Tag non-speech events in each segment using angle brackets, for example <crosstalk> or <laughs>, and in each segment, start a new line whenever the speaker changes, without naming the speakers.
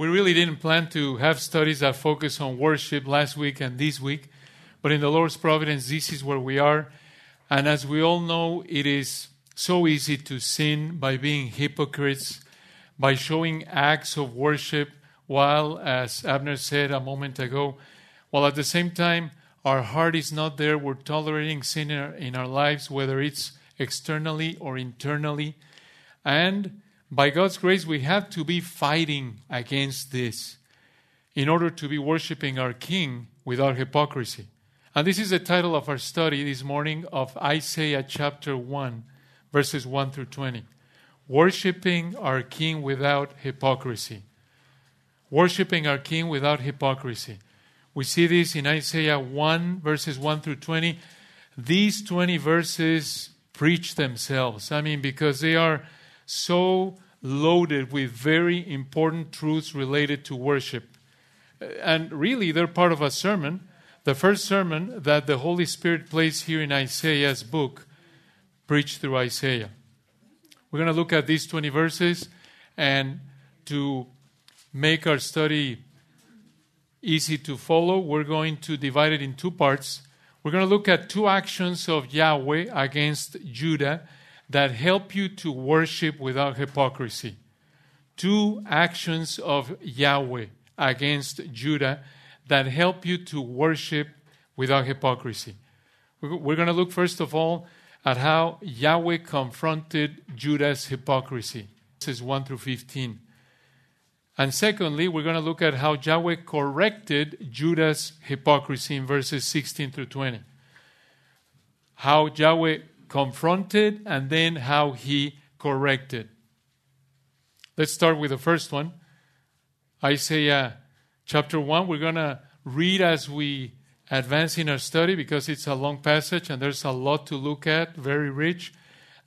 We really didn't plan to have studies that focus on worship last week and this week, but in the Lord's providence, this is where we are. And as we all know, it is so easy to sin by being hypocrites, by showing acts of worship, while, as Abner said a moment ago, while at the same time our heart is not there, we're tolerating sin in our, in our lives, whether it's externally or internally. And by God's grace, we have to be fighting against this in order to be worshiping our King without hypocrisy. And this is the title of our study this morning of Isaiah chapter 1, verses 1 through 20. Worshipping our King without hypocrisy. Worshipping our King without hypocrisy. We see this in Isaiah 1, verses 1 through 20. These 20 verses preach themselves. I mean, because they are so loaded with very important truths related to worship. Uh, and really, they're part of a sermon. The first sermon that the Holy Spirit placed here in Isaiah's book, preached through Isaiah. We're going to look at these 20 verses, and to make our study easy to follow, we're going to divide it in two parts. We're going to look at two actions of Yahweh against Judah that help you to worship without hypocrisy. Two actions of Yahweh against Judah that help you to worship without hypocrisy. We're going to look, first of all, at how Yahweh confronted Judah's hypocrisy. Is 1 through 15. And secondly, we're going to look at how Yahweh corrected Judah's hypocrisy in verses 16 through 20. How Yahweh confronted and then how he corrected. Let's start with the first one Isaiah chapter 1. We're going to read as we advance in our study because it's a long passage and there's a lot to look at, very rich.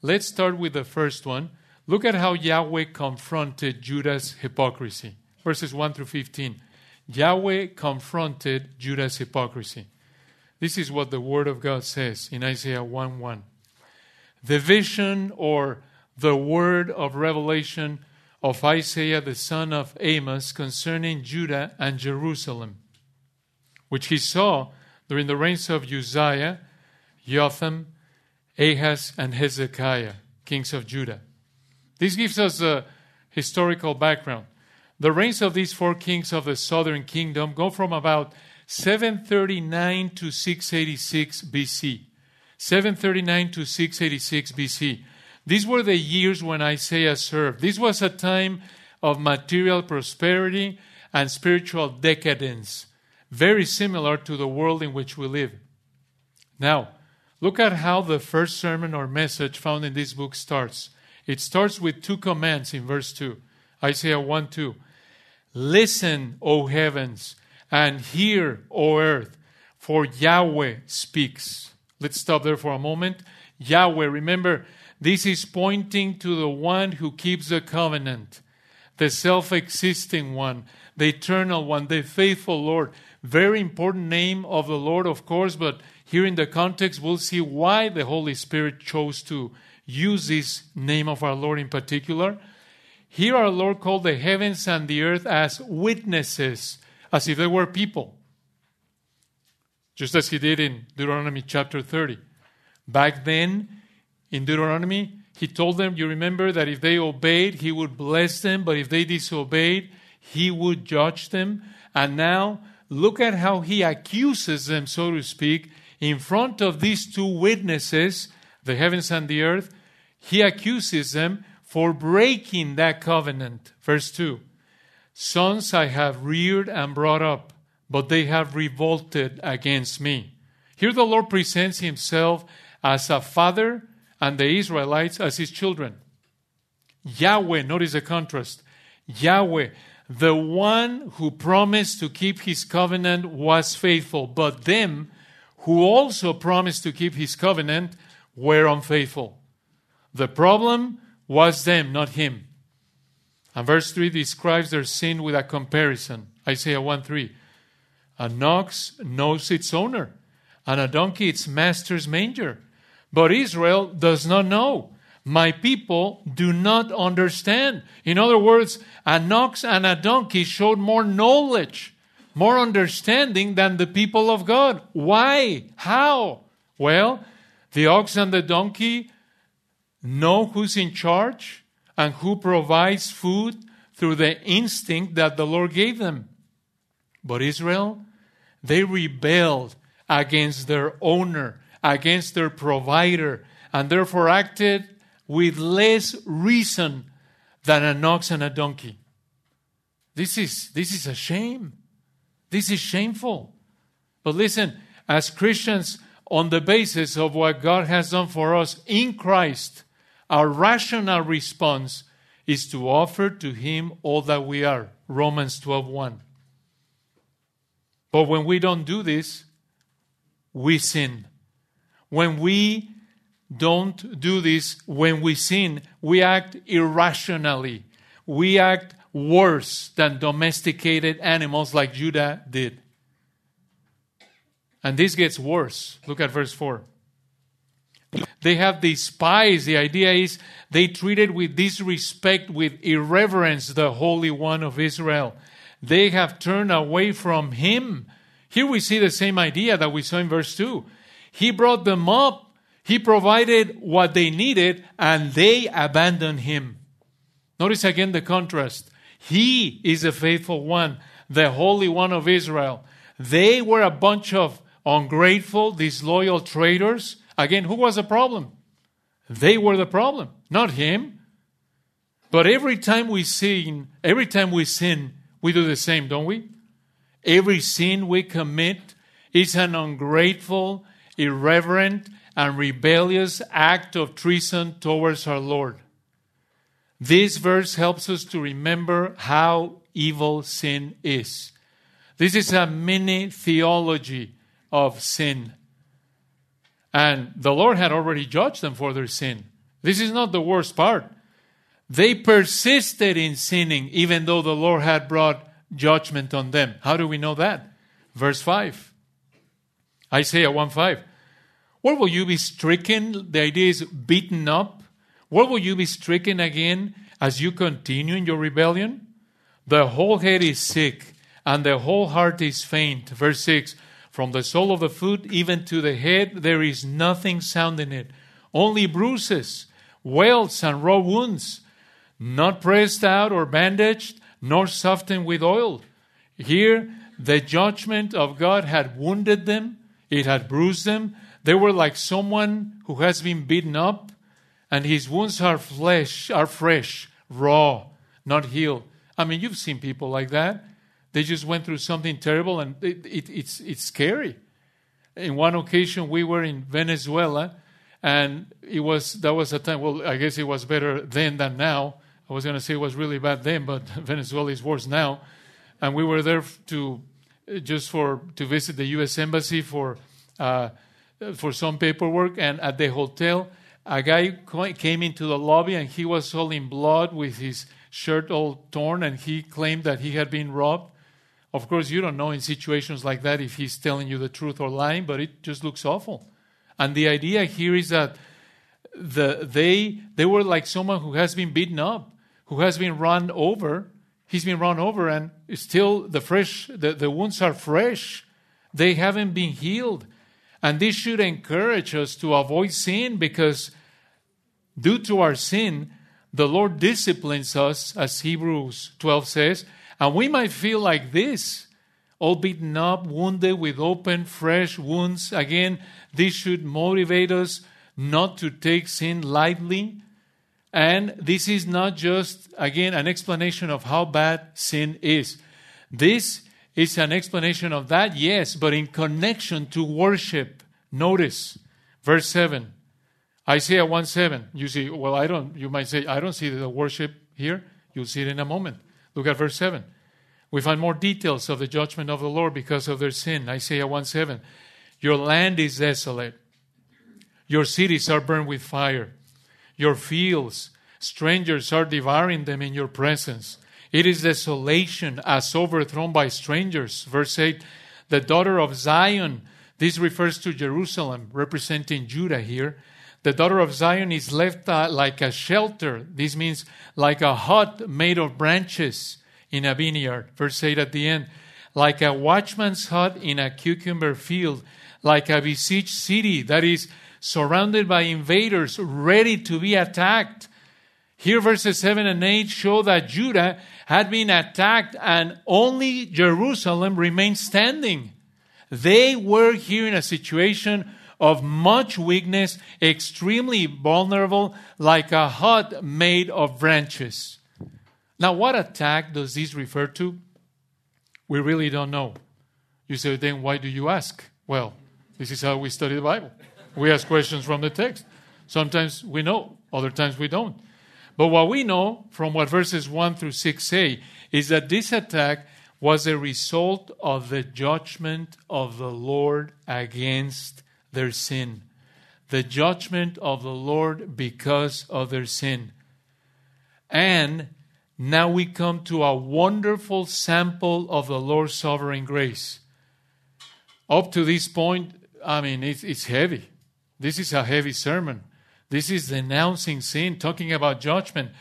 Let's start with the first one Look at how Yahweh confronted Judah's hypocrisy. Verses 1 through 15. Yahweh confronted Judah's hypocrisy. This is what the Word of God says in Isaiah 1 1. The vision or the word of revelation of Isaiah the son of Amos concerning Judah and Jerusalem, which he saw during the reigns of Uzziah, Jotham, Ahaz, and Hezekiah, kings of Judah this gives us a historical background. The reigns of these four kings of the southern kingdom go from about 739 to 686 BC. 739 to 686 BC. These were the years when Isaiah served. This was a time of material prosperity and spiritual decadence, very similar to the world in which we live. Now, look at how the first sermon or message found in this book starts. It starts with two commands in verse 2. Isaiah 1 2. Listen, O heavens, and hear, O earth, for Yahweh speaks. Let's stop there for a moment. Yahweh, remember, this is pointing to the one who keeps the covenant, the self existing one, the eternal one, the faithful Lord. Very important name of the Lord, of course, but here in the context, we'll see why the Holy Spirit chose to use this name of our Lord in particular. Here, our Lord called the heavens and the earth as witnesses, as if they were people, just as he did in Deuteronomy chapter 30. Back then, in Deuteronomy, he told them, You remember that if they obeyed, he would bless them, but if they disobeyed, he would judge them. And now, look at how he accuses them, so to speak, in front of these two witnesses the heavens and the earth, he accuses them for breaking that covenant. Verse 2 Sons I have reared and brought up, but they have revolted against me. Here the Lord presents himself as a father and the Israelites as his children. Yahweh, notice the contrast. Yahweh, the one who promised to keep his covenant, was faithful, but them who also promised to keep his covenant were unfaithful. The problem was them, not him. And verse 3 describes their sin with a comparison. Isaiah 1 3. An ox knows its owner, and a donkey its master's manger. But Israel does not know. my people do not understand. In other words, an ox and a donkey showed more knowledge, more understanding than the people of God. Why? How? Well, the ox and the donkey know who's in charge and who provides food through the instinct that the Lord gave them. But Israel, they rebelled against their owner, against their provider, and therefore acted with less reason than an ox and a donkey. This is, this is a shame. This is shameful. But listen, as Christians, on the basis of what God has done for us in Christ, our rational response is to offer to Him all that we are. Romans 12 1. But when we don't do this, we sin. When we don't do this, when we sin, we act irrationally. We act worse than domesticated animals like Judah did. And this gets worse. Look at verse 4. They have despised. The idea is they treated with disrespect, with irreverence, the Holy One of Israel. They have turned away from him. Here we see the same idea that we saw in verse 2. He brought them up, he provided what they needed, and they abandoned him. Notice again the contrast. He is the faithful one, the Holy One of Israel. They were a bunch of ungrateful, disloyal traitors. Again, who was the problem? They were the problem, not him. But every time we sin, every time we sin, we do the same, don't we? Every sin we commit is an ungrateful, irreverent, and rebellious act of treason towards our Lord. This verse helps us to remember how evil sin is. This is a mini theology of sin. And the Lord had already judged them for their sin. This is not the worst part. They persisted in sinning even though the Lord had brought judgment on them. How do we know that? Verse 5. Isaiah 1 5. Where will you be stricken? The idea is beaten up. Where will you be stricken again as you continue in your rebellion? The whole head is sick and the whole heart is faint. Verse 6 From the sole of the foot even to the head, there is nothing sound in it, only bruises, welts, and raw wounds, not pressed out or bandaged nor softened with oil. Here, the judgment of God had wounded them, it had bruised them. They were like someone who has been beaten up, and his wounds are flesh, are fresh, raw, not healed. I mean, you've seen people like that. They just went through something terrible, and it, it, it's it's scary. In one occasion, we were in Venezuela, and it was that was a time. Well, I guess it was better then than now I was going to say it was really bad then, but <laughs> Venezuela is worse now. And we were there to just for to visit the U.S. embassy for uh, for some paperwork. And at the hotel, a guy came into the lobby and he was all in blood with his shirt all torn, and he claimed that he had been robbed. Of course, you don't know in situations like that if he's telling you the truth or lying, but it just looks awful. And the idea here is that the, they they were like someone who has been beaten up who has been run over. He's been run over, and still the fresh the, the wounds are fresh. They haven't been healed. And this should encourage us to avoid sin because due to our sin, the Lord disciplines us, as Hebrews 12 says, and we might feel like this, all beaten up, wounded with open, fresh wounds. Again, this should motivate us not to take sin lightly, and this is not just, again, an explanation of how bad sin is. This is an explanation of that, yes, but in connection to worship. Notice verse 7. Isaiah 1 7. You see, well, I don't, you might say, I don't see the worship here. You'll see it in a moment. Look at verse 7. We find more details of the judgment of the Lord because of their sin. Isaiah 1 7. Your land is desolate, your cities are burned with fire your fields. Strangers are devouring them in your presence. It is desolation as overthrown by strangers. Verse 8 The daughter of Zion, this refers to Jerusalem, representing Judah here. The daughter of Zion is left uh, like a shelter. This means like a hut made of branches in a vineyard. Verse 8 at the end. Like a watchman's hut in a cucumber field, like a besieged city that is surrounded by invaders, ready to be attacked. Here, verses 7 and 8 show that Judah had been attacked and only Jerusalem remained standing. They were here in a situation of much weakness, extremely vulnerable, like a hut made of branches. Now, what attack does this refer to? We really don't know. You say, then why do you ask? Well, this is how we study the Bible. We ask questions from the text. Sometimes we know, other times we don't. But what we know from what verses 1 through 6 say is that this attack was a result of the judgment of the Lord against their sin. The judgment of the Lord because of their sin. And now we come to a wonderful sample of the Lord's sovereign grace. Up to this point, I mean, it's, it's heavy. This is a heavy sermon. This is denouncing sin, talking about judgment.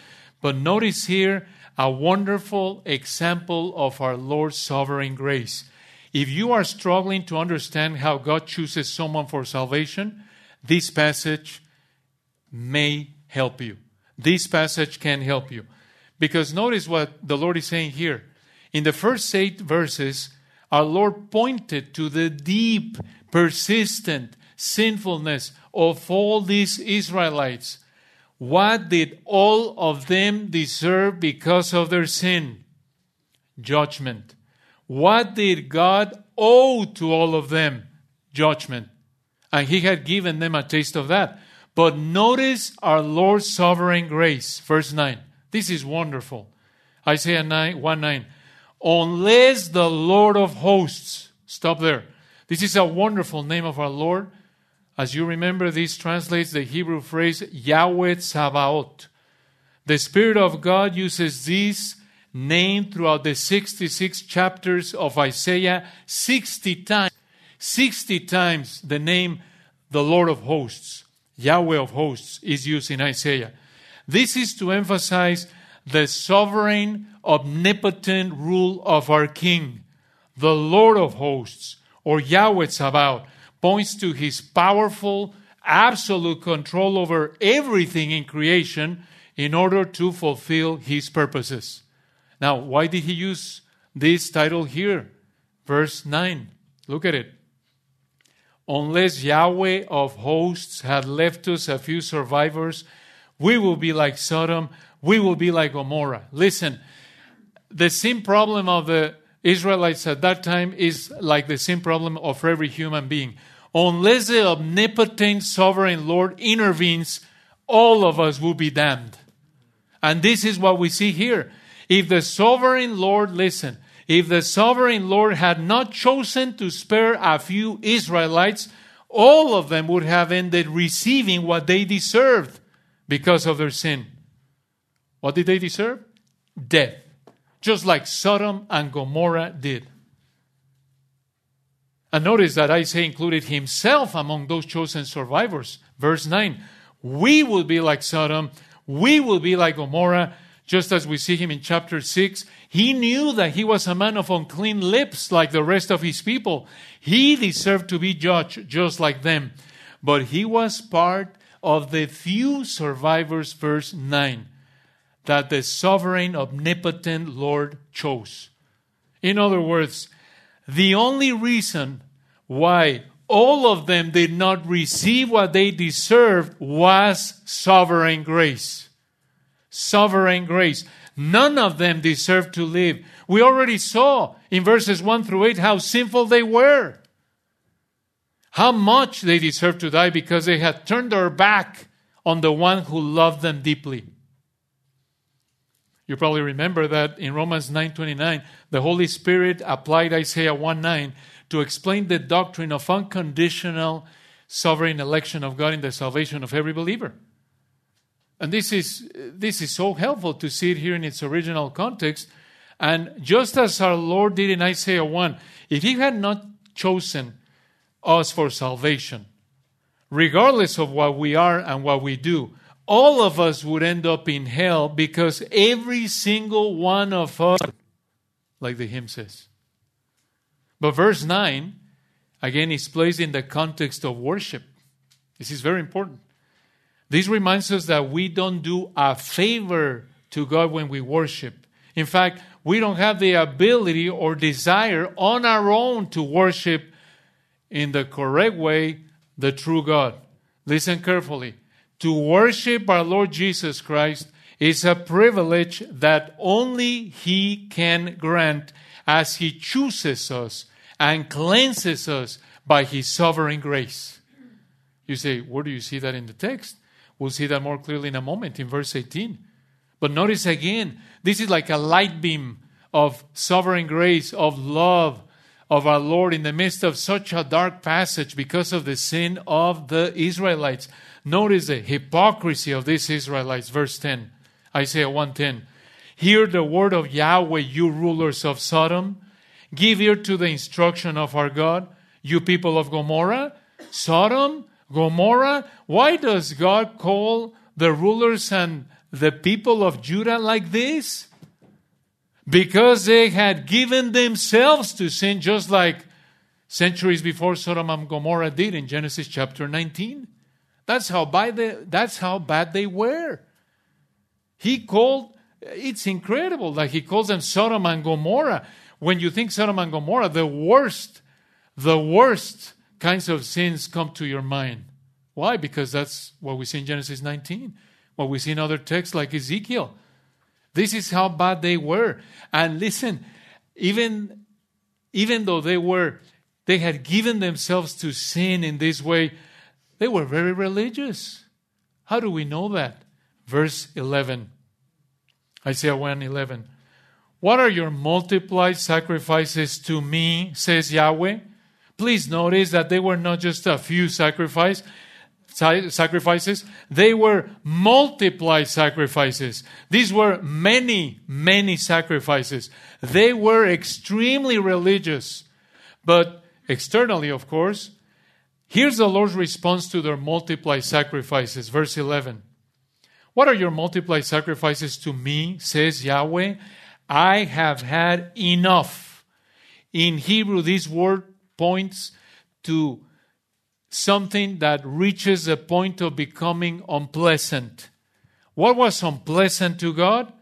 But notice here a wonderful example of our Lord's sovereign grace. If you are struggling to understand how God chooses someone for salvation, this passage may help you. This passage can help you. Because notice what the Lord is saying here. In the first eight verses, our Lord pointed to the deep, persistent sinfulness of all these Israelites. What did all of them deserve because of their sin? Judgment. What did God owe to all of them? Judgment. And He had given them a taste of that. But notice our Lord's sovereign grace. Verse 9. This is wonderful. Isaiah 9, 1 9. Unless the Lord of hosts. Stop there. This is a wonderful name of our Lord. As you remember, this translates the Hebrew phrase Yahweh Tsabaoth. The Spirit of God uses this name throughout the 66 chapters of Isaiah 60 times. 60 times the name the Lord of hosts, Yahweh of hosts, is used in Isaiah. This is to emphasize the sovereign, omnipotent rule of our King, the Lord of hosts, or Yahweh Tsabaoth, points to his powerful, absolute control over everything in creation in order to fulfill his purposes. Now, why did he use this title here? Verse 9. Look at it. Unless Yahweh of hosts had left us a few survivors, we will be like Sodom, we will be like Gomorrah. Listen, the sin problem of the Israelites at that time is like the sin problem of every human being. Unless the omnipotent sovereign Lord intervenes, all of us will be damned. And this is what we see here. If the sovereign Lord, listen, if the sovereign Lord had not chosen to spare a few Israelites, all of them would have ended receiving what they deserved because of their sin. What did they deserve? Death. Just like Sodom and Gomorrah did. And notice that Isaiah included himself among those chosen survivors. Verse 9 We will be like Sodom, we will be like Gomorrah, just as we see him in chapter 6. He knew that he was a man of unclean lips like the rest of his people. He deserved to be judged just like them. But he was part of the few survivors, verse 9, that the sovereign, omnipotent Lord chose. In other words, the only reason why all of them did not receive what they deserved was sovereign grace. Sovereign grace. None of them deserved to live. We already saw in verses 1 through 8 how sinful they were. How much they deserved to die because they had turned their back on the one who loved them deeply. You probably remember that in Romans 9:29, the Holy Spirit applied Isaiah 1:9 to explain the doctrine of unconditional sovereign election of God in the salvation of every believer. And this is this is so helpful to see it here in its original context. And just as our Lord did in Isaiah 1, if he had not chosen us for salvation, regardless of what we are and what we do, all of us would end up in hell because every single one of us, like the hymn says. But verse 9, again, is placed in the context of worship. This is very important. This reminds us that we don't do a favor to God when we worship. In fact, we don't have the ability or desire on our own to worship in the correct way the true God. Listen carefully. To worship our Lord Jesus Christ is a privilege that only He can grant as He chooses us and cleanses us by His sovereign grace. You say, where do you see that in the text? We'll see that more clearly in a moment in verse 18. But notice again, this is like a light beam of sovereign grace, of love of our Lord in the midst of such a dark passage because of the sin of the Israelites. Notice the hypocrisy of these Israelites. Verse 10, Isaiah 110. Hear the word of Yahweh, you rulers of Sodom. Give ear to the instruction of our God, you people of Gomorrah. Sodom, Gomorrah. Why does God call the rulers and the people of Judah like this? Because they had given themselves to sin, just like centuries before Sodom and Gomorrah did in Genesis chapter 19. That's how bad they, that's how bad they were. He called, it's incredible that he calls them Sodom and Gomorrah. When you think Sodom and Gomorrah, the worst, the worst kinds of sins come to your mind. Why? Because that's what we see in Genesis 19, what we see in other texts like Ezekiel. This is how bad they were. And listen, even, even though they were, they had given themselves to sin in this way, they were very religious. How do we know that? Verse 11. Isaiah 1 11. What are your multiplied sacrifices to me, says Yahweh? Please notice that they were not just a few sacrifices sacrifices, they were multiplied sacrifices. These were many, many sacrifices. They were extremely religious, but externally, of course. Here's the Lord's response to their multiplied sacrifices. Verse 11. What are your multiplied sacrifices to me, says Yahweh? I have had enough. In Hebrew, this word points to something that reaches the point of becoming unpleasant. What was unpleasant to God?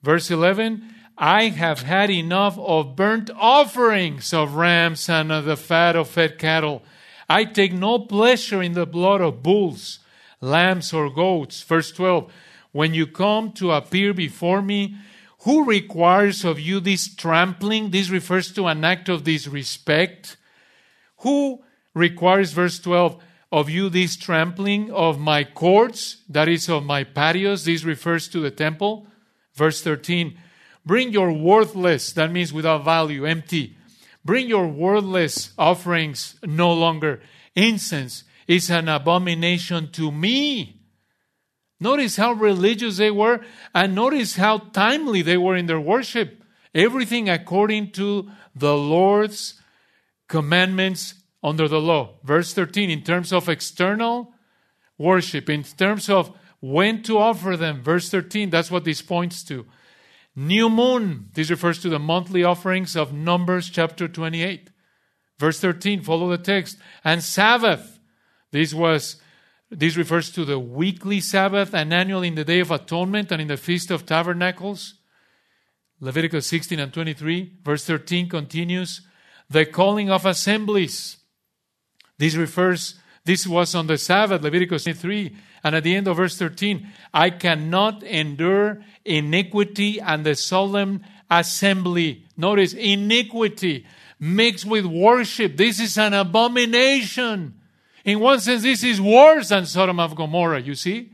Verse 11 I have had enough of burnt offerings of rams and of the fat of fed cattle. I take no pleasure in the blood of bulls, lambs, or goats. Verse 12 When you come to appear before me, who requires of you this trampling? This refers to an act of disrespect. Who requires, verse 12, of you this trampling of my courts, that is, of my patios. This refers to the temple. Verse 13, bring your worthless, that means without value, empty. Bring your worthless offerings no longer. Incense is an abomination to me. Notice how religious they were, and notice how timely they were in their worship. Everything according to the Lord's commandments under the law. Verse 13, in terms of external worship, in terms of when to offer them. Verse 13, that's what this points to. New moon, this refers to the monthly offerings of Numbers chapter 28. Verse 13, follow the text. And Sabbath, this was this refers to the weekly Sabbath and annually in the Day of Atonement and in the Feast of Tabernacles. Leviticus 16 and 23, verse 13 continues the calling of assemblies. This refers, this was on the Sabbath, Leviticus 3, and at the end of verse 13, I cannot endure iniquity and the solemn assembly. Notice, iniquity mixed with worship. This is an abomination. In one sense, this is worse than Sodom and Gomorrah, you see?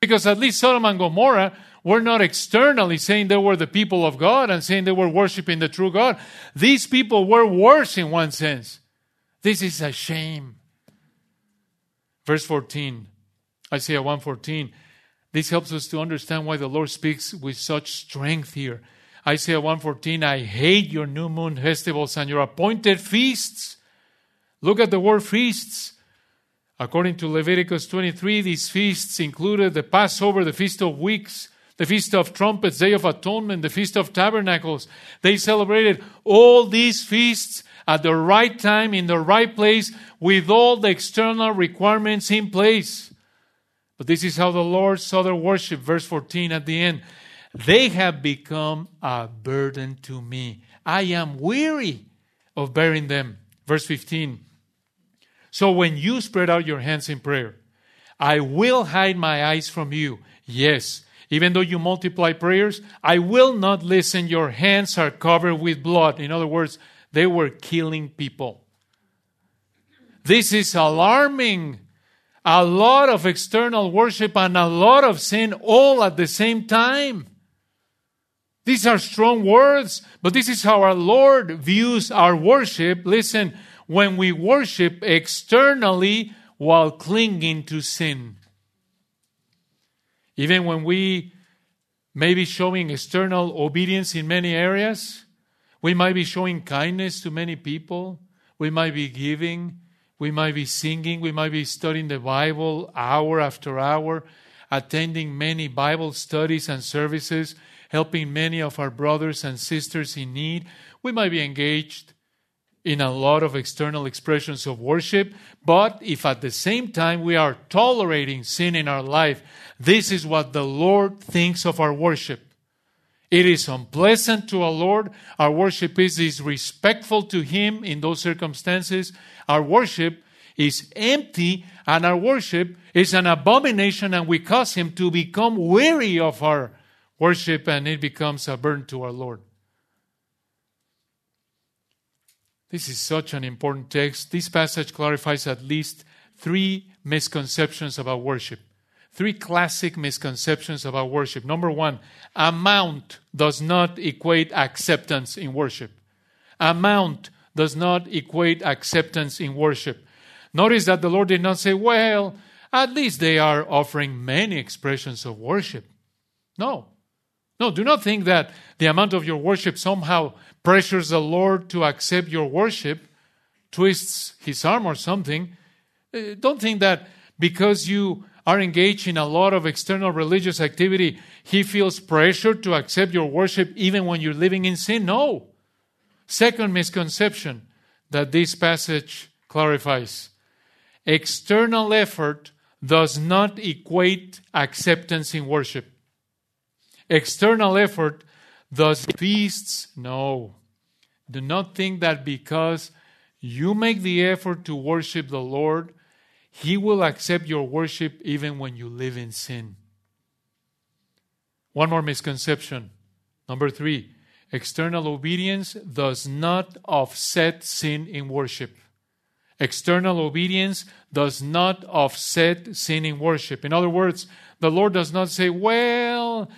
Because at least Sodom and Gomorrah were not externally saying they were the people of God and saying they were worshiping the true God. These people were worse in one sense. This is a shame. Verse 14, Isaiah 114. This helps us to understand why the Lord speaks with such strength here. Isaiah 114, I hate your new moon festivals and your appointed feasts. Look at the word feasts. According to Leviticus 23, these feasts included the Passover, the Feast of Weeks, the Feast of Trumpets, Day of Atonement, the Feast of Tabernacles. They celebrated all these feasts at the right time, in the right place, with all the external requirements in place. But this is how the Lord saw their worship. Verse 14 at the end. They have become a burden to me. I am weary of bearing them. Verse 15. So when you spread out your hands in prayer, I will hide my eyes from you. Yes, even though you multiply prayers, I will not listen. Your hands are covered with blood. In other words, they were killing people. This is alarming. A lot of external worship and a lot of sin all at the same time. These are strong words, but this is how our Lord views our worship. Listen, when we worship externally while clinging to sin. Even when we may be showing external obedience in many areas, we might be showing kindness to many people, we might be giving, we might be singing, we might be studying the Bible hour after hour, attending many Bible studies and services, helping many of our brothers and sisters in need. We might be engaged in a lot of external expressions of worship, but if at the same time we are tolerating sin in our life, this is what the Lord thinks of our worship. It is unpleasant to our Lord. Our worship is disrespectful to Him in those circumstances. Our worship is empty, and our worship is an abomination, and we cause Him to become weary of our worship, and it becomes a burden to our Lord. This is such an important text. This passage clarifies at least three misconceptions about worship. Three classic misconceptions about worship. Number one, amount does not equate acceptance in worship. Amount does not equate acceptance in worship. Notice that the Lord did not say, well, at least they are offering many expressions of worship. No. No, do not think that the amount of your worship somehow pressures the Lord to accept your worship, twists his arm or something. Uh, don't think that because you are engaged in a lot of external religious activity, he feels pressure to accept your worship even when you're living in sin. No. Second misconception that this passage clarifies external effort does not equate acceptance in worship. External effort does feasts? No. Do not think that because you make the effort to worship the Lord, He will accept your worship even when you live in sin. One more misconception. Number three, external obedience does not offset sin in worship. External obedience does not offset sin in worship. In other words, the Lord does not say, well,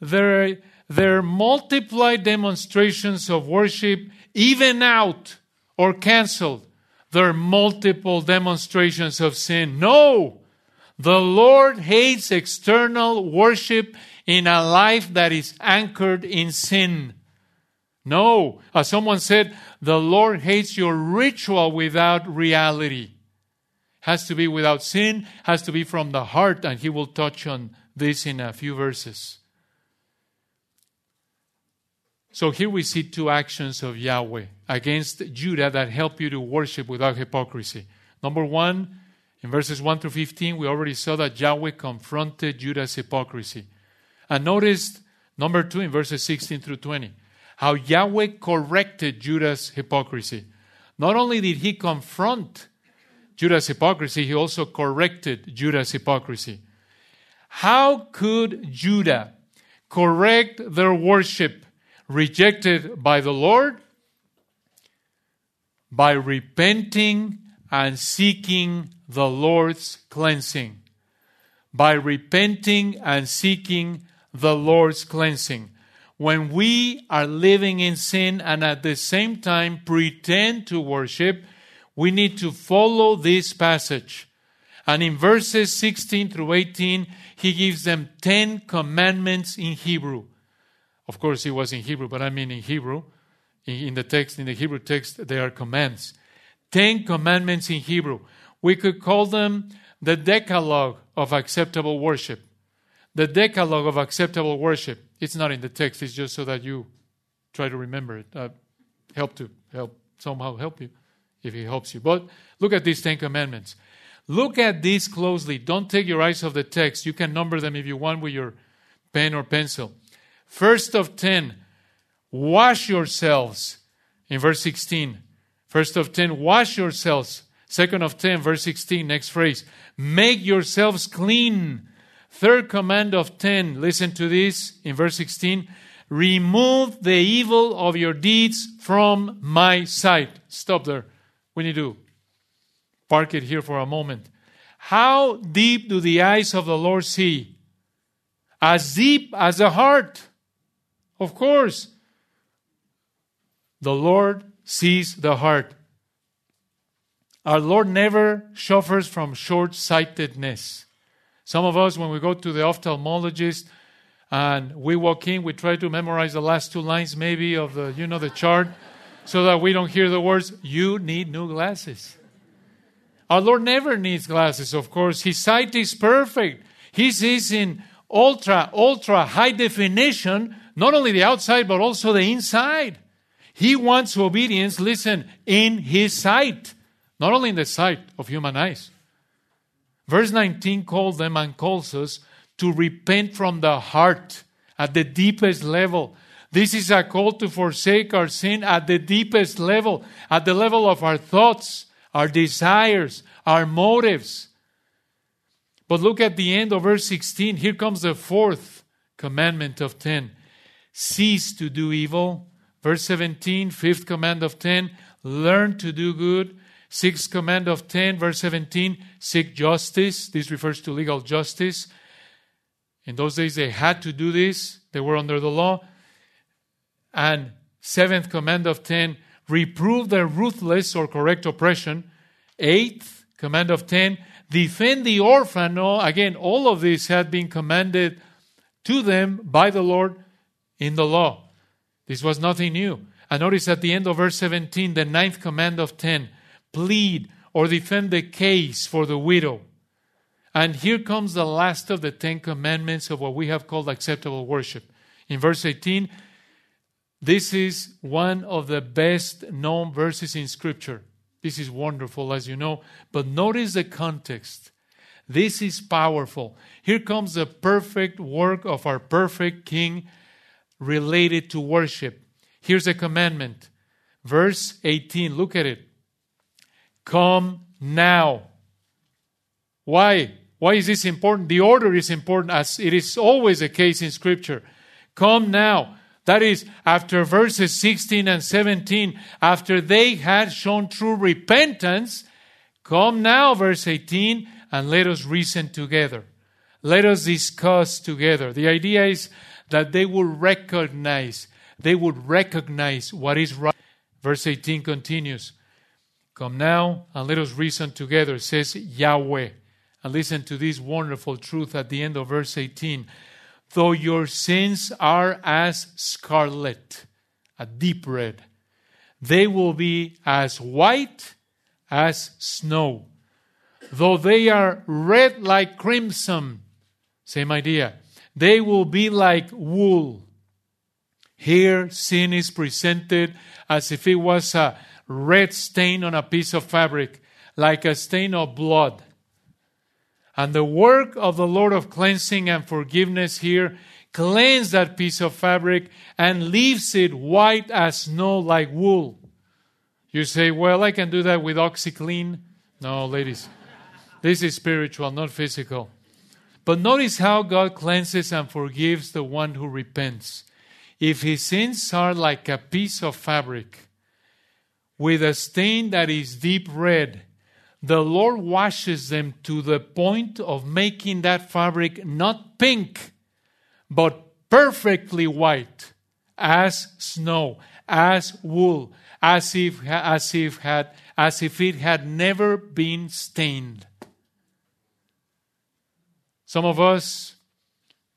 there their multiplied demonstrations of worship even out or canceled their multiple demonstrations of sin. No! The Lord hates external worship in a life that is anchored in sin. No, as someone said, the Lord hates your ritual without reality. Has to be without sin, has to be from the heart, and he will touch on this in a few verses. So here we see two actions of Yahweh against Judah that help you to worship without hypocrisy. Number one, in verses 1 through 15, we already saw that Yahweh confronted Judah's hypocrisy. And notice number two in verses 16 through 20, how Yahweh corrected Judah's hypocrisy. Not only did he confront Judah's hypocrisy, he also corrected Judah's hypocrisy. How could Judah correct their worship rejected by the Lord? By repenting and seeking the Lord's cleansing. By repenting and seeking the Lord's cleansing. When we are living in sin and at the same time pretend to worship, we need to follow this passage. And in verses 16 through 18, he gives them 10 commandments in Hebrew. Of course, it was in Hebrew, but I mean in Hebrew. In the text, in the Hebrew text, there are commands. Ten commandments in Hebrew. We could call them the Decalogue of acceptable worship. The Decalogue of acceptable worship. It's not in the text, it's just so that you try to remember it. Uh, help to help somehow help you if he helps you. But look at these Ten Commandments. Look at these closely. Don't take your eyes off the text. You can number them if you want with your pen or pencil. First of ten, wash yourselves. In verse 16. First of ten, wash yourselves. Second of ten, verse 16, next phrase. Make yourselves clean. Third command of ten, listen to this in verse 16. Remove the evil of your deeds from my sight. Stop there. We need to park it here for a moment. How deep do the eyes of the Lord see? As deep as the heart. Of course. The Lord sees the heart. Our Lord never suffers from short sightedness. Some of us, when we go to the ophthalmologist and we walk in, we try to memorize the last two lines, maybe, of the, you know, the chart, so that we don't hear the words, you need new glasses. Our Lord never needs glasses, of course. His sight is perfect. He sees in ultra, ultra high definition, not only the outside, but also the inside. He wants obedience, listen, in his sight, not only in the sight of human eyes. Verse 19 calls them and calls us to repent from the heart at the deepest level. This is a call to forsake our sin at the deepest level, at the level of our thoughts, our desires, our motives. But look at the end of verse 16. Here comes the fourth commandment of 10 cease to do evil Verse 17, fifth command of 10, learn to do good. Sixth command of 10, verse 17, seek justice. This refers to legal justice. In those days, they had to do this, they were under the law. And seventh command of 10, reprove their ruthless or correct oppression. Eighth command of 10, defend the orphan. Again, all of this had been commanded to them by the Lord in the law. This was nothing new. And notice at the end of verse 17, the ninth command of 10 plead or defend the case for the widow. And here comes the last of the Ten Commandments of what we have called acceptable worship. In verse 18, this is one of the best known verses in Scripture. This is wonderful, as you know. But notice the context. This is powerful. Here comes the perfect work of our perfect King related to worship. Here's a commandment. Verse 18, look at it. Come now. Why? Why is this important? The order is important, as it is always the case in Scripture. Come now. That is, after verses 16 and 17, after they had shown true repentance, come now, verse 18, and let us reason together. Let us discuss together. The idea is that they would recognize, they would recognize what is right. Verse 18 continues Come now and let us reason together, says Yahweh. And listen to this wonderful truth at the end of verse 18. Though your sins are as scarlet, a deep red, they will be as white as snow. Though they are red like crimson, same idea, they will be like wool. Here, sin is presented as if it was a red stain on a piece of fabric, like a stain of blood. And the work of the Lord of cleansing and forgiveness here cleans that piece of fabric and leaves it white as snow like wool. You say, well, I can do that with OxiClean. No, ladies, this is spiritual, not physical. But notice how God cleanses and forgives the one who repents. If his sins are like a piece of fabric with a stain that is deep red, the Lord washes them to the point of making that fabric not pink, but perfectly white, as snow, as wool, as if, as if, had, as if it had never been stained. Some of us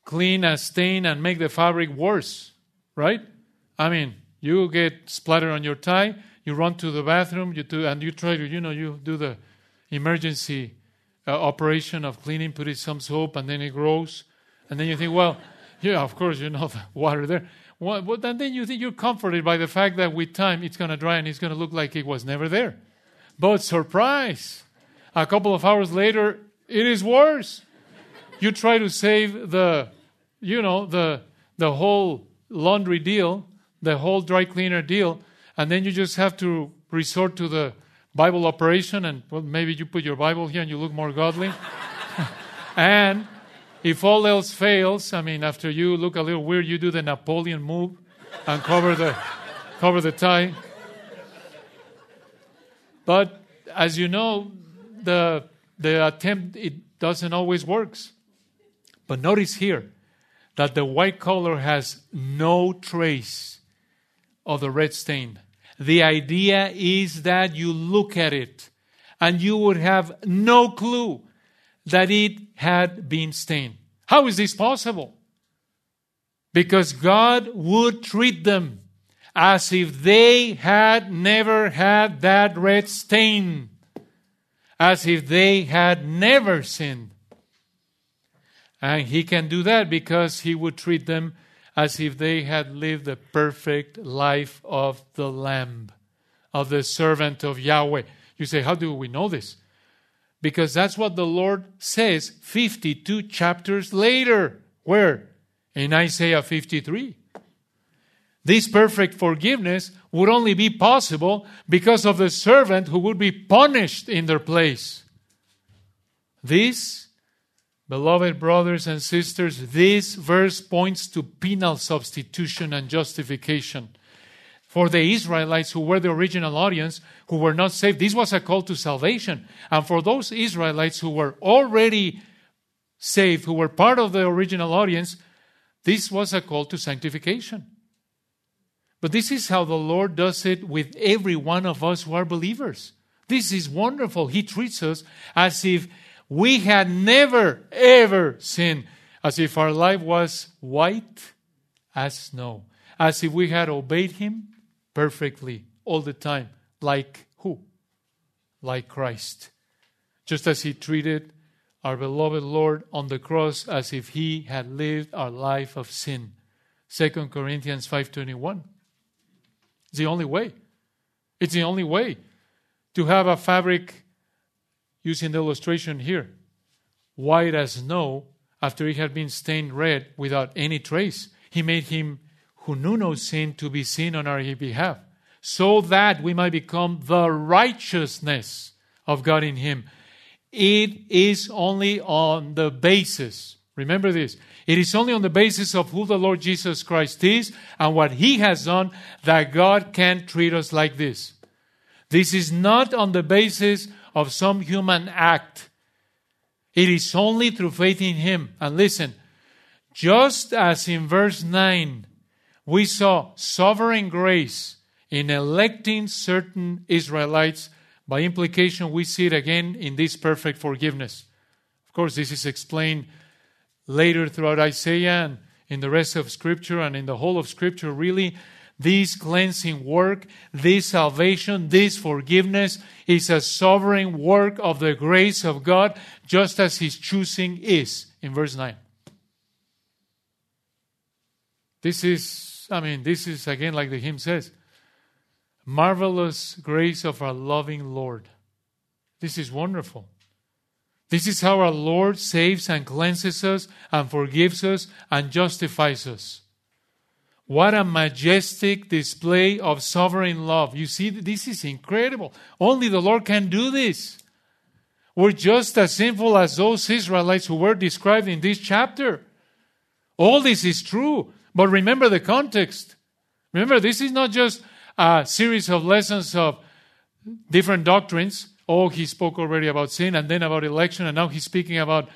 clean and stain and make the fabric worse, right? I mean, you get splatter on your tie, you run to the bathroom, you do, and you try to, you know, you do the emergency uh, operation of cleaning, put in some soap, and then it grows. And then you think, well, <laughs> yeah, of course, you know the water there. Well, but then you think you're comforted by the fact that with time it's going to dry and it's going to look like it was never there. But surprise, a couple of hours later, it is worse. You try to save the, you know, the the whole laundry deal, the whole dry cleaner deal, and then you just have to resort to the Bible operation, and well, maybe you put your Bible here and you look more godly. <laughs> and if all else fails, I mean, after you look a little weird, you do the Napoleon move and cover the cover the tie. But as you know, the the attempt it doesn't always works. But notice here that the white color has no trace of the red stain. The idea is that you look at it and you would have no clue that it had been stained. How is this possible? Because God would treat them as if they had never had that red stain, as if they had never sinned. And He can do that because He would treat them as if they had lived the perfect life of the Lamb, of the servant of Yahweh. You say, How do we know this? Because that's what the Lord says 52 chapters later. Where? In Isaiah 53. This perfect forgiveness would only be possible because of the servant who would be punished in their place. This Beloved brothers and sisters, this verse points to penal substitution and justification. For the Israelites who were the original audience, who were not saved, this was a call to salvation. And for those Israelites who were already saved, who were part of the original audience, this was a call to sanctification. But this is how the Lord does it with every one of us who are believers. This is wonderful. He treats us as if we had never, ever sinned, as if our life was white as snow, as if we had obeyed Him perfectly all the time. Like who? Like Christ. Just as He treated our beloved Lord on the cross as if He had lived our life of sin. 2 Corinthians 5.21. It's the only way. It's the only way to have a fabric using the illustration here, white as snow, after he had been stained red without any trace. He made him who knew no sin to be sin on our behalf, so that we might become the righteousness of God in him. It is only on the basis, remember this, it is only on the basis of who the Lord Jesus Christ is and what he has done that God can treat us like this. This is not on the basis of some human act. It is only through faith in Him. And listen, just as in verse 9, we saw sovereign grace in electing certain Israelites, by implication, we see it again in this perfect forgiveness. Of course, this is explained later throughout Isaiah and in the rest of Scripture and in the whole of Scripture, really this cleansing work, this salvation, this forgiveness is a sovereign work of the grace of God, just as His choosing is in verse 9. This is, I mean, this is again like the hymn says marvelous grace of our loving Lord. This is wonderful. This is how our Lord saves and cleanses us and forgives us and justifies us. What a majestic display of sovereign love. You see, this is incredible. Only the Lord can do this. We're just as sinful as those Israelites who were described in this chapter. All this is true, but remember the context. Remember, this is not just a series of lessons of different doctrines. Oh, he spoke already about sin and then about election, and now he's speaking about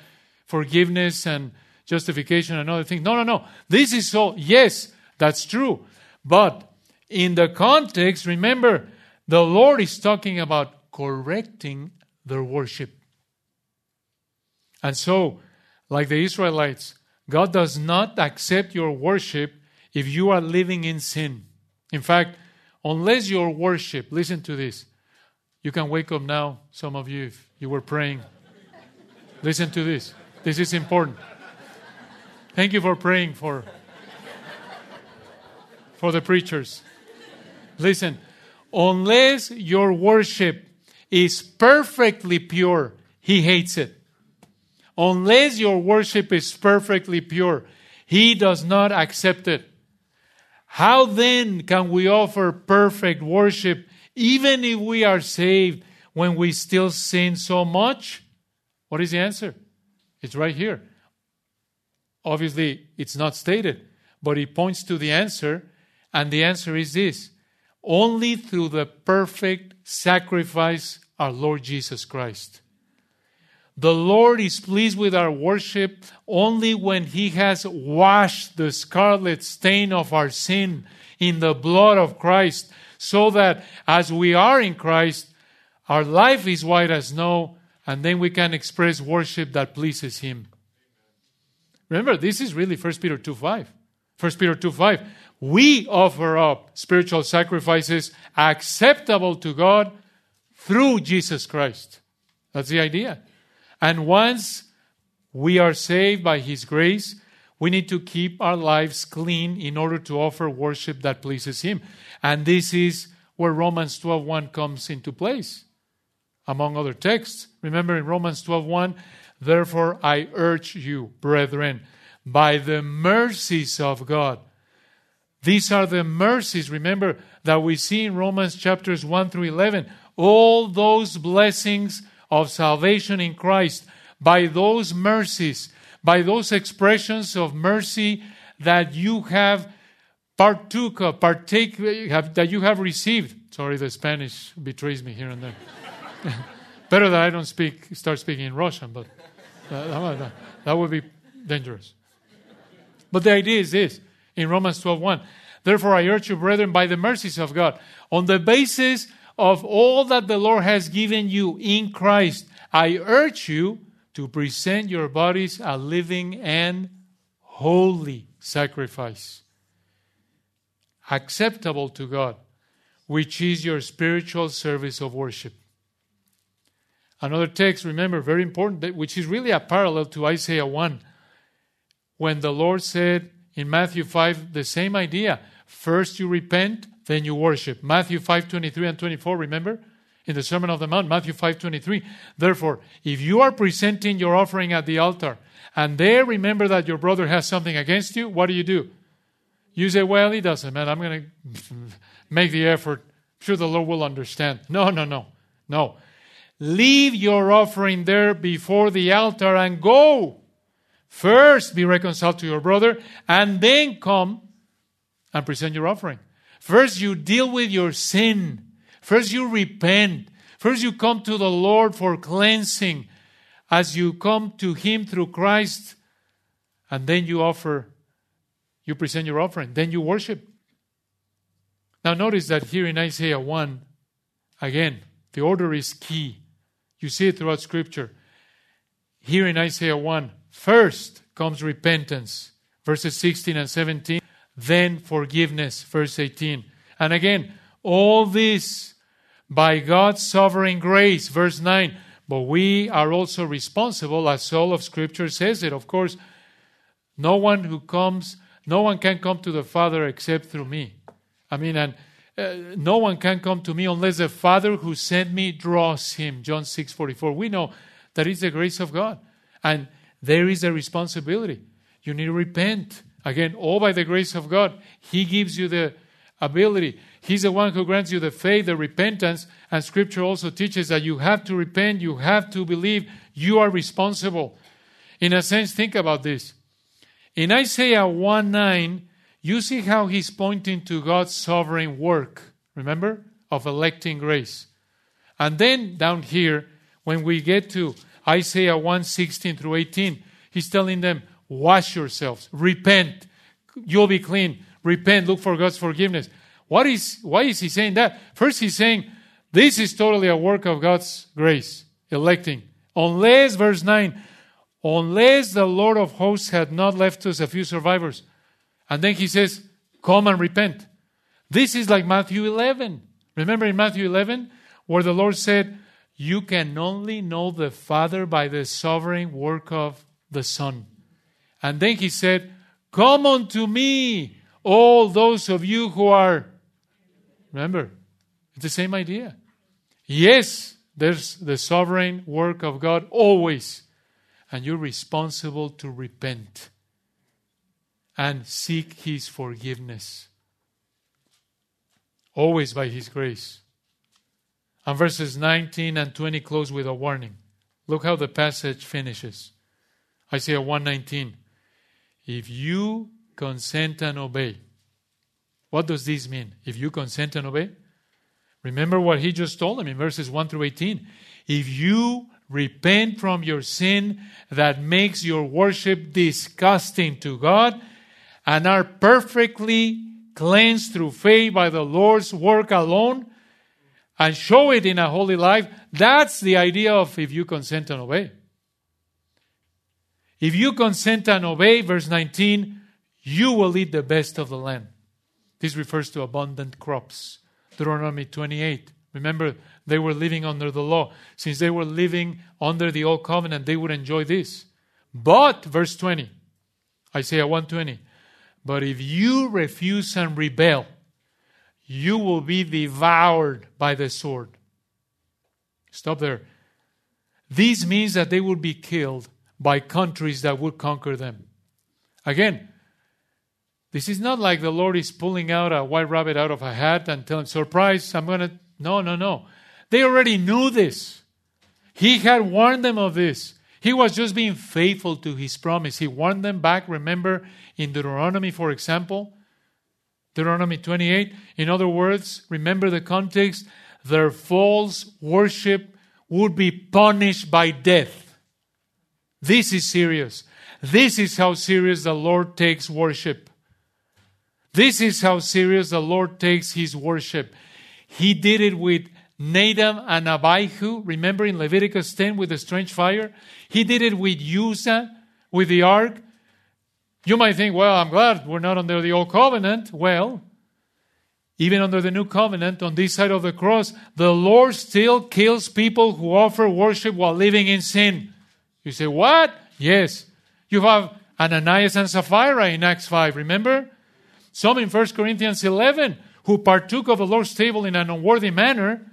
forgiveness and justification and other things. No, no, no. This is so, yes, that's true. But in the context, remember, the Lord is talking about correcting their worship. And so, like the Israelites, God does not accept your worship if you are living in sin. In fact, unless your worship, listen to this, You can wake up now, some of you, if you were praying. Listen to this. This is important. Thank you for praying for, for the preachers. Listen, unless your worship is perfectly pure, he hates it. Unless your worship is perfectly pure, he does not accept it. How then can we offer perfect worship even if we are saved when we still sin so much? What is the answer? It's right here. Obviously, it's not stated, but he points to the answer, and the answer is this only through the perfect sacrifice, our Lord Jesus Christ. The Lord is pleased with our worship only when He has washed the scarlet stain of our sin in the blood of Christ, so that as we are in Christ, our life is white as snow, and then we can express worship that pleases Him. Remember, this is really 1 Peter 2 5. 1 Peter 2 5. We offer up spiritual sacrifices acceptable to God through Jesus Christ. That's the idea. And once we are saved by His grace, we need to keep our lives clean in order to offer worship that pleases Him. And this is where Romans 12:1 comes into place, among other texts. Remember in Romans 12:1, Therefore, I urge you, brethren, by the mercies of God. These are the mercies, remember, that we see in Romans chapters 1 through 11. All those blessings of salvation in Christ, by those mercies, by those expressions of mercy that you have partook of, partake, that you have received. Sorry, the Spanish betrays me here and there. <laughs> Better that I don't speak, start speaking in Russian, but that, that would be dangerous. But the idea is this in Romans 12:1. Therefore, I urge you, brethren, by the mercies of God, on the basis of all that the Lord has given you in Christ, I urge you to present your bodies a living and holy sacrifice, acceptable to God, which is your spiritual service of worship. Another text, remember, very important, which is really a parallel to Isaiah 1, when the Lord said in Matthew 5 the same idea. First you repent, then you worship. Matthew 5 23 and 24, remember? In the Sermon of the Mount, Matthew 5 23. Therefore, if you are presenting your offering at the altar, and there remember that your brother has something against you, what do you do? You say, Well, he doesn't, man. I'm going <laughs> to make the effort. I'm sure the Lord will understand. No, no, no. No. Leave your offering there before the altar and go. First be reconciled to your brother and then come and present your offering. First you deal with your sin. First you repent. First you come to the Lord for cleansing as you come to Him through Christ. And then you offer, you present your offering. Then you worship. Now notice that here in Isaiah 1, again, the order is key. You see it throughout Scripture. Here in Isaiah 1, first comes repentance, verses 16 and 17, then forgiveness, verse 18. And again, all this by God's sovereign grace, verse 9. But we are also responsible, as all of Scripture says it. Of course, no one who comes, no one can come to the Father except through me. I mean, and uh, no one can come to me unless the Father who sent me draws him. John 6 44. We know that it's the grace of God. And there is a responsibility. You need to repent. Again, all by the grace of God. He gives you the ability. He's the one who grants you the faith, the repentance. And Scripture also teaches that you have to repent, you have to believe, you are responsible. In a sense, think about this. In Isaiah 1 9, you see how he's pointing to God's sovereign work, remember, of electing grace. And then down here, when we get to Isaiah 1 16 through 18, he's telling them, Wash yourselves, repent, you'll be clean, repent, look for God's forgiveness. What is, why is he saying that? First, he's saying, This is totally a work of God's grace, electing. Unless, verse 9, unless the Lord of hosts had not left us a few survivors, and then he says, Come and repent. This is like Matthew 11. Remember in Matthew 11, where the Lord said, You can only know the Father by the sovereign work of the Son. And then he said, Come unto me, all those of you who are. Remember, it's the same idea. Yes, there's the sovereign work of God always. And you're responsible to repent and seek His forgiveness. Always by His grace. And verses 19 and 20 close with a warning. Look how the passage finishes. Isaiah 119. If you consent and obey. What does this mean? If you consent and obey? Remember what he just told them in verses 1 through 18. If you repent from your sin that makes your worship disgusting to God and are perfectly cleansed through faith by the Lord's work alone and show it in a holy life, that's the idea of if you consent and obey. If you consent and obey, verse 19, you will eat the best of the land. This refers to abundant crops. Deuteronomy 28. Remember, they were living under the law. Since they were living under the old covenant, they would enjoy this. But, verse 20, Isaiah 120, but if you refuse and rebel, you will be devoured by the sword. Stop there. This means that they will be killed by countries that would conquer them. Again, this is not like the Lord is pulling out a white rabbit out of a hat and telling, surprise, I'm going to. No, no, no. They already knew this. He had warned them of this. He was just being faithful to his promise. He warned them back, remember, in Deuteronomy, for example, Deuteronomy 28. In other words, remember the context, their false worship would be punished by death. This is serious. This is how serious the Lord takes worship. This is how serious the Lord takes his worship. He did it with Nadab and Abihu. Remember in Leviticus 10 with the strange fire? He did it with Uzzah, with the ark. You might think, well, I'm glad we're not under the old covenant. Well, even under the new covenant, on this side of the cross, the Lord still kills people who offer worship while living in sin. You say, what? Yes. You have Ananias and Sapphira in Acts 5, remember? Some in 1 Corinthians 11 who partook of the Lord's table in an unworthy manner.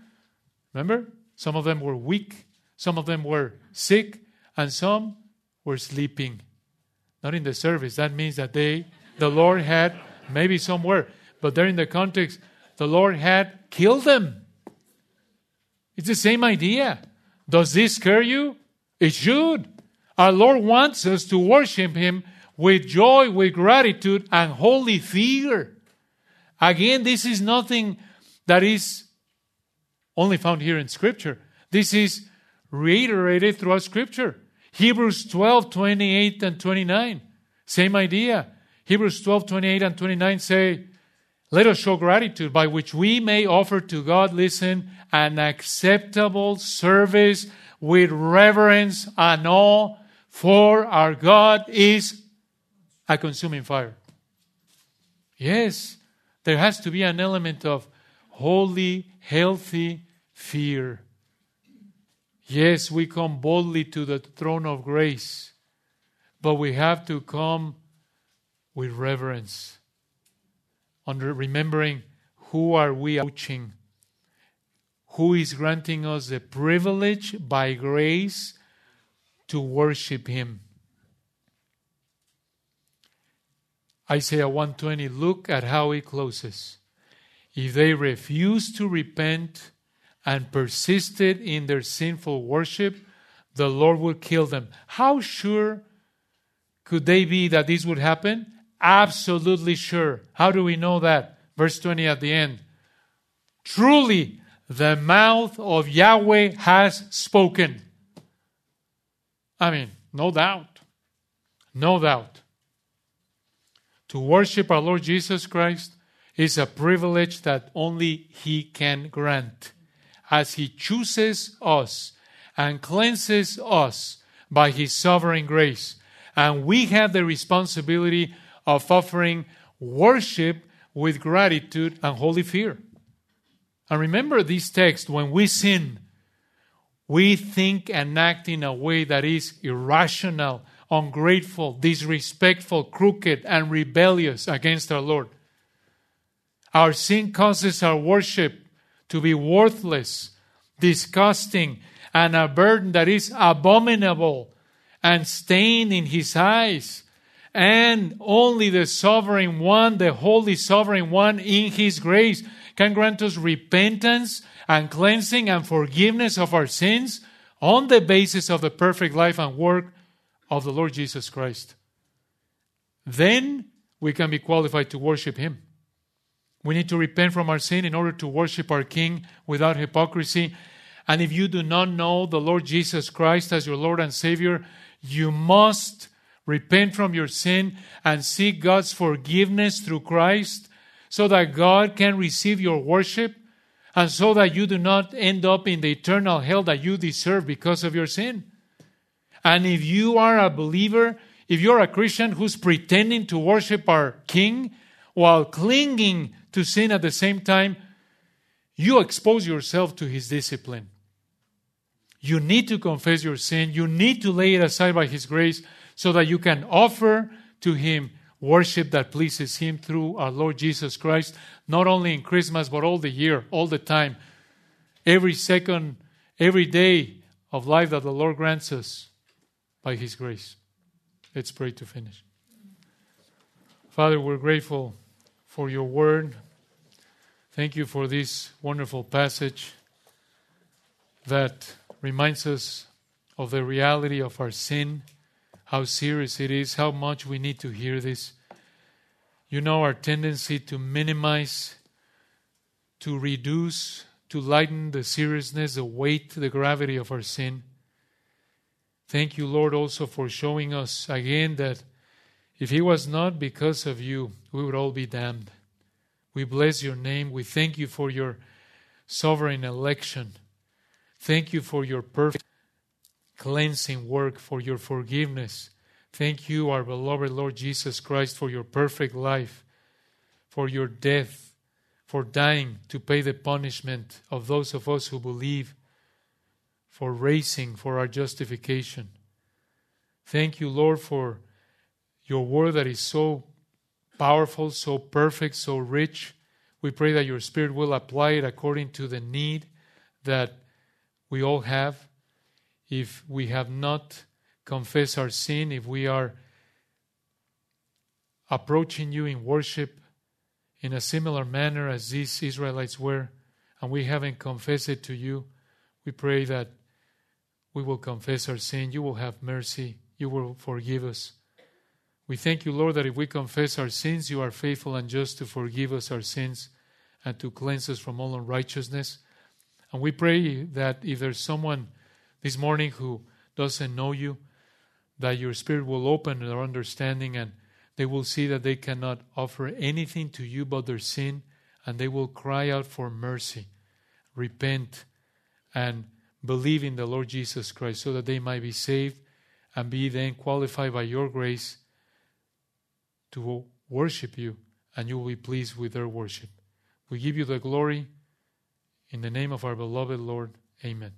Remember? Some of them were weak, some of them were sick, and some were sleeping. Not in the service. That means that they, the Lord had, maybe some were, but there in the context, the Lord had killed them. It's the same idea. Does this scare you? It should. Our Lord wants us to worship Him with joy, with gratitude, and holy fear. Again, this is nothing that is only found here in Scripture. This is reiterated throughout Scripture. Hebrews 12, 28 and 29. Same idea. Hebrews 12, 28 and 29 say, Let us show gratitude by which we may offer to God, listen, an acceptable service with reverence and awe, for our God is a consuming fire. Yes, there has to be an element of holy, healthy fear. Yes, we come boldly to the throne of grace, but we have to come with reverence, under remembering who are we approaching, who is granting us the privilege by grace to worship Him. Isaiah 120, look at how it closes. If they refuse to repent and persisted in their sinful worship, the Lord will kill them. How sure could they be that this would happen? Absolutely sure. How do we know that? Verse 20 at the end. Truly, the mouth of Yahweh has spoken. I mean, no doubt. No doubt. To worship our Lord Jesus Christ is a privilege that only He can grant, as He chooses us and cleanses us by His sovereign grace. And we have the responsibility of offering worship with gratitude and holy fear. And remember this text when we sin, we think and act in a way that is irrational, ungrateful, disrespectful, crooked, and rebellious against our Lord. Our sin causes our worship to be worthless, disgusting, and a burden that is abominable and stained in His eyes. And only the sovereign one, the holy sovereign one in His grace, can grant us repentance and cleansing and forgiveness of our sins on the basis of the perfect life and work of the Lord Jesus Christ. Then we can be qualified to worship Him. We need to repent from our sin in order to worship our King without hypocrisy. And if you do not know the Lord Jesus Christ as your Lord and Savior, you must repent from your sin and seek God's forgiveness through Christ so that God can receive your worship and so that you do not end up in the eternal hell that you deserve because of your sin. And if you are a believer, if you're a Christian who's pretending to worship our King while clinging to sin at the same time, you expose yourself to his discipline. You need to confess your sin. You need to lay it aside by his grace so that you can offer to him worship that pleases him through our Lord Jesus Christ, not only in Christmas, but all the year, all the time, every second, every day of life that the Lord grants us by his grace. Let's pray to finish. Father, we're grateful for your word. Thank you for this wonderful passage that reminds us of the reality of our sin, how serious it is, how much we need to hear this. You know our tendency to minimize, to reduce, to lighten the seriousness, the weight, the gravity of our sin. Thank you, Lord, also for showing us again that if it was not because of you, we would all be damned. We bless your name. We thank you for your sovereign election. Thank you for your perfect cleansing work, for your forgiveness. Thank you, our beloved Lord Jesus Christ, for your perfect life, for your death, for dying to pay the punishment of those of us who believe, for raising for our justification. Thank you, Lord, for your word that is so powerful, so perfect, so rich. We pray that your Spirit will apply it according to the need that we all have. If we have not confessed our sin, if we are approaching you in worship in a similar manner as these Israelites were, and we haven't confessed it to you, we pray that we will confess our sin. You will have mercy. You will forgive us. We thank you, Lord, that if we confess our sins, you are faithful and just to forgive us our sins and to cleanse us from all unrighteousness. And we pray that if there's someone this morning who doesn't know you, that your Spirit will open their understanding and they will see that they cannot offer anything to you but their sin, and they will cry out for mercy, repent, and believe in the Lord Jesus Christ so that they might be saved and be then qualified by your grace to worship you, and you will be pleased with their worship. We give you the glory in the name of our beloved Lord. Amen.